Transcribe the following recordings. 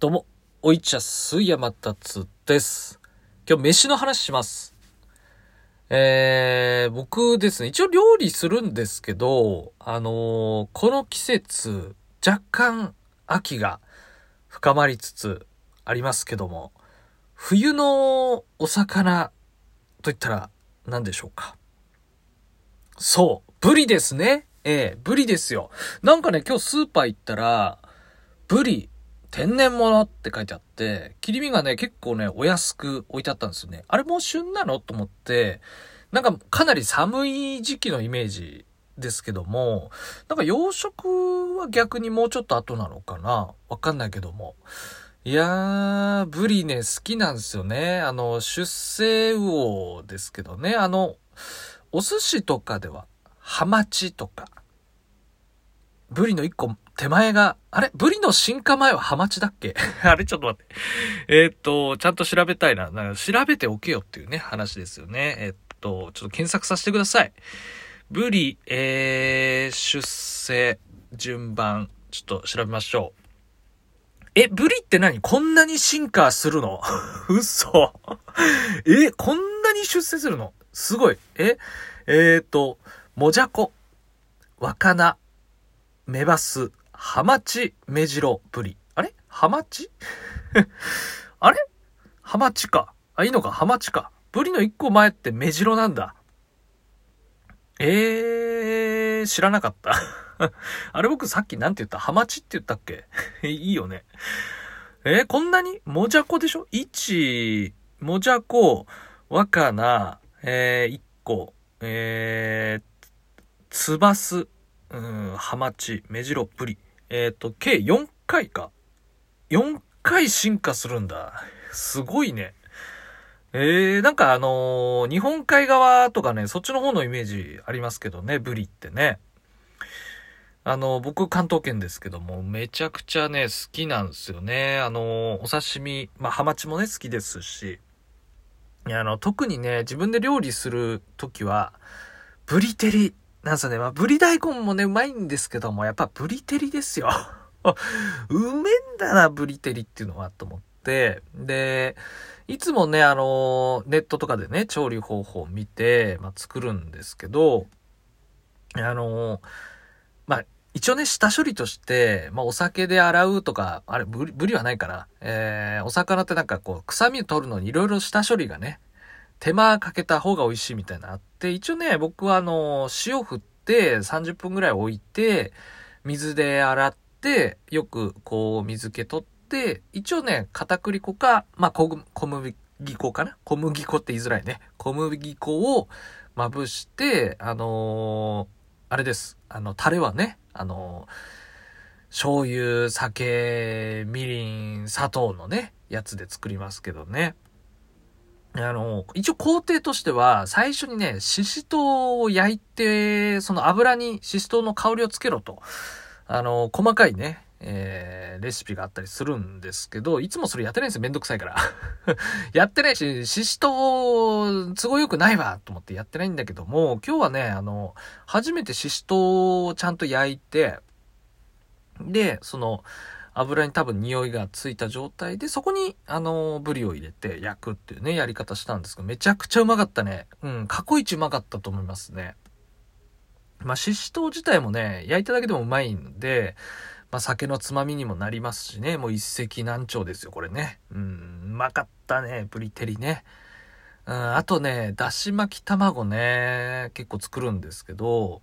どうも、おいちゃす山達です。今日飯の話します。えー、僕ですね、一応料理するんですけど、あのーこの季節、若干秋が深まりつつありますけども、冬のお魚といったら何でしょうか。そう、ブリですね。ええブリですよ。なんかね、今日スーパー行ったら、ブリ、天然物って書いてあって、切り身がね、結構ね、お安く置いてあったんですよね。あれもう旬なのと思って、なんかかなり寒い時期のイメージですけども、なんか養殖は逆にもうちょっと後なのかな？わかんないけども。いやー、ブリね、好きなんですよね。あの、出世魚ですけどね。あの、お寿司とかでは、ハマチとか、ブリの一個手前が、あれ？ブリの進化前はハマチだっけ？あれ？ちょっと待って。えーっと、ちゃんと調べたいな。なんか調べておけよっていうね、話ですよね。えーっと、ちょっと検索させてください。ブリ、えー、出世、順番、ちょっと調べましょう。え、ブリって何？こんなに進化するの？嘘。え、こんなに出世するの？すごい。え、えーっと、もじゃこ、わかな、メバス、ハマチ、メジロ、ブリ。あれ？ハマチ？あれ？ハマチか。あ、いいのか、ハマチか。ブリの一個前ってメジロなんだ。えー、知らなかった。あれ僕さっきなんて言った？ハマチって言ったっけ？いいよね。えーこんなにもじゃこでしょ ?1、もじゃこ、わかな、えー、1個、えー、つばす、うん、ハマチ、メジロ、ブリ。えっ、と、計4回か。4回進化するんだ。すごいね。えー、なんかあのー日本海側とかね、そっちの方のイメージありますけどね、ブリってね。あの、僕関東圏ですけども、めちゃくちゃね、好きなんですよね。あの、お刺身、まあ、ハマチもね、好きですし。いやあの、特にね、自分で料理するときは、ブリ照り、なんすよね。まあ、ブリ大根もね、うまいんですけども、やっぱブリ照りですよ。うめんだな、ブリ照りっていうのは、と思って。で、いつもね、あの、ネットとかでね、調理方法を見て、まあ、作るんですけど、あの、まあ、一応ね、下処理として、まあ、お酒で洗うとか、あれ、ブリ、ブリはないかな。えー、お魚ってなんかこう、臭みを取るのにいろいろ下処理がね、手間かけた方が美味しいみたいなあって、一応ね、僕はあの、塩振って30分ぐらい置いて、水で洗って、よくこう、水気取って、一応ね、片栗粉か、まあ、小ぐ小麦粉かな？小麦粉って言いづらいね。小麦粉をまぶして、あのーあれです。あの、タレはね、あのー醤油、酒、みりん、砂糖のね、やつで作りますけどね。あの、一応工程としては、最初にね、シシトウを焼いて、その油にシシトウの香りをつけろと、あの、細かいね、えー、レシピがあったりするんですけど、いつもそれやってないんですよ。めんどくさいから。やってないし、シシトウ、都合よくないわ、と思ってやってないんだけども、今日はね、あの、初めてシシトウをちゃんと焼いて、で、その、油に多分匂いがついた状態で、そこに、あの、ブリを入れて焼くっていうね、やり方したんですけど、めちゃくちゃうまかったね。うん、過去一うまかったと思いますね。まあ、シシトウ自体もね、焼いただけでもうまいんで、まあ、酒のつまみにもなりますしね、もう一石何鳥ですよ、これね。うん、うまかったね、ブリ照りね。うん、あとね、だし巻き卵ね、結構作るんですけど、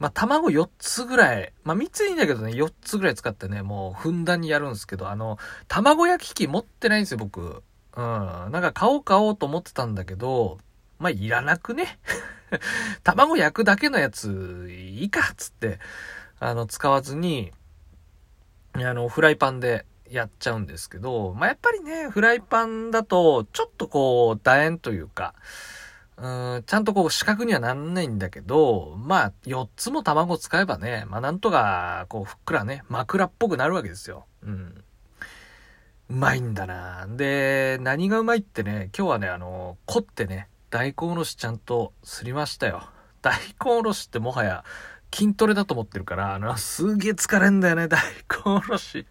まあ、卵4つぐらい、まあ、3ついいんだけどね、4つぐらい使ってね、もうふんだんにやるんですけど、あの、卵焼き器持ってないんですよ、僕。うん。なんか買おう買おうと思ってたんだけど、まあ、いらなくね？卵焼くだけのやつ、いいかつって、あの、使わずに、あの、フライパンでやっちゃうんですけど、まあ、やっぱりね、フライパンだと、ちょっとこう、楕円というか、うん、ちゃんとこう四角にはなんないんだけど、まあ、4つも卵使えばね、まあなんとか、こう、ふっくらね、枕っぽくなるわけですよ。うん。うまいんだなで、何がうまいってね、今日はね、あの、凝ってね、大根おろしちゃんとすりましたよ。大根おろしってもはや筋トレだと思ってるから、あの、すげえ疲れんだよね、大根おろし。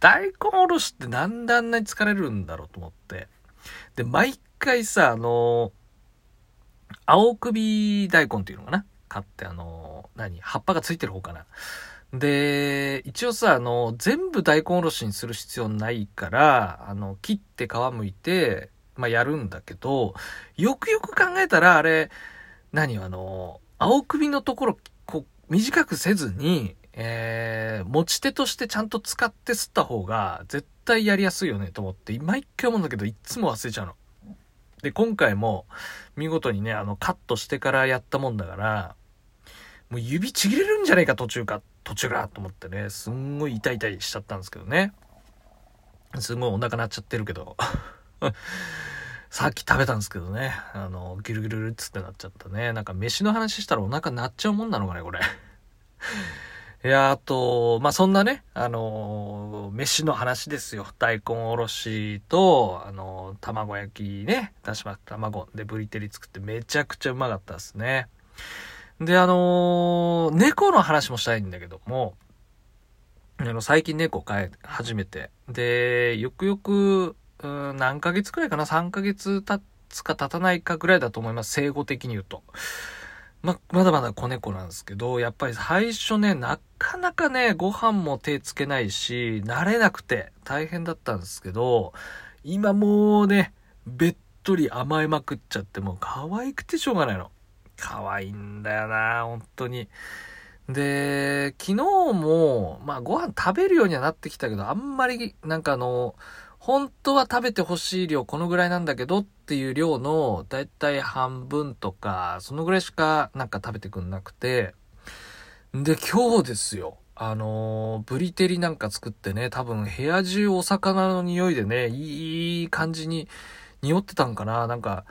大根おろしってなんであんなに疲れるんだろうと思って。で、毎回さ、あの青首大根っていうのかな？買って、あの何？葉っぱがついてる方かな。で、一応さ、あの、全部大根おろしにする必要ないから、あの、切って皮むいて、まあ、やるんだけど、よくよく考えたら、あれ、何？あの、青首のところ、こう、短くせずに、えー、持ち手としてちゃんと使って吸った方が、絶対やりやすいよね、と思って、毎回思うんだけど、いつも忘れちゃうの。で、今回も、見事にね、あの、カットしてからやったもんだから、もう指ちぎれるんじゃないか、途中か、途中からと思ってね、すんごい痛々しちゃったんですけどね。すごいお腹鳴っちゃってるけど。さっき食べたんですけどね。あの、ギルギルルっつってなっちゃったね。なんか飯の話したらお腹鳴っちゃうもんなのかね、これ。いや、あと、まあ、そんなね、あの飯の話ですよ。大根おろしと、あの卵焼きね、だし巻き卵でブリテリ作ってめちゃくちゃうまかったですね。で、あのー、猫の話もしたいんだけども、あの、最近猫飼い始めて、で、よくよく、何ヶ月くらいかな ?3 ヶ月経つか経たないかぐらいだと思います。生後的に言うと。ま、まだまだ子猫なんですけど、やっぱり最初ね、なかなかね、ご飯も手つけないし、慣れなくて大変だったんですけど、今もうね、べっとり甘えまくっちゃって、もう可愛くてしょうがないの。可愛いんだよな、本当に。で、昨日も、まあご飯食べるようにはなってきたけど、あんまり、なんかあの、本当は食べてほしい量このぐらいなんだけどっていう量のだいたい半分とか、そのぐらいしかなんか食べてくんなくて、で、今日ですよ。あのブリテリなんか作ってね、多分部屋中お魚の匂いでね、いい感じに匂ってたんかななんか、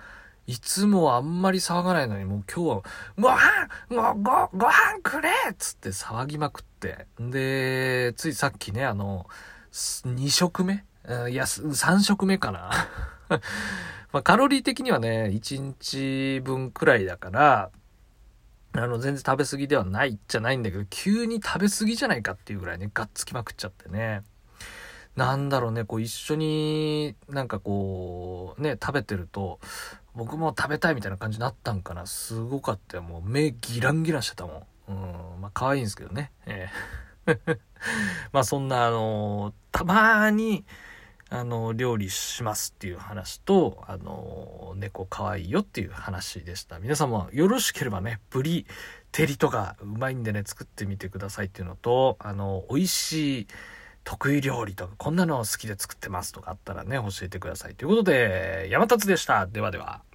いつもあんまり騒がないのに、もう今日は、ご飯ご、ご、ご飯くれっつって騒ぎまくって。で、ついさっきね、あの、2食目？いや、3食目かな。まあ、カロリー的にはね、1日分くらいだから、あの、全然食べ過ぎではないじゃないんだけど、急に食べ過ぎじゃないかっていうぐらいね、がっつきまくっちゃってね。なんだろうね、こう一緒になんかこう、ね、食べてると、僕も食べたいみたいな感じになったんかな。すごかったよ。もう目ギランギランしてたもん。うん。まあ可愛いんですけどね。えー、まあそんなあのー、たまーに、あの、料理しますっていう話と、あの、猫可愛いよっていう話でした。皆さんもよろしければね、ブリ、照りとかうまいんでね、作ってみてくださいっていうのと、あの、美味しい、得意料理とか、こんなの好きで作ってますとかあったらね、教えてください。ということで、山達でした。ではでは。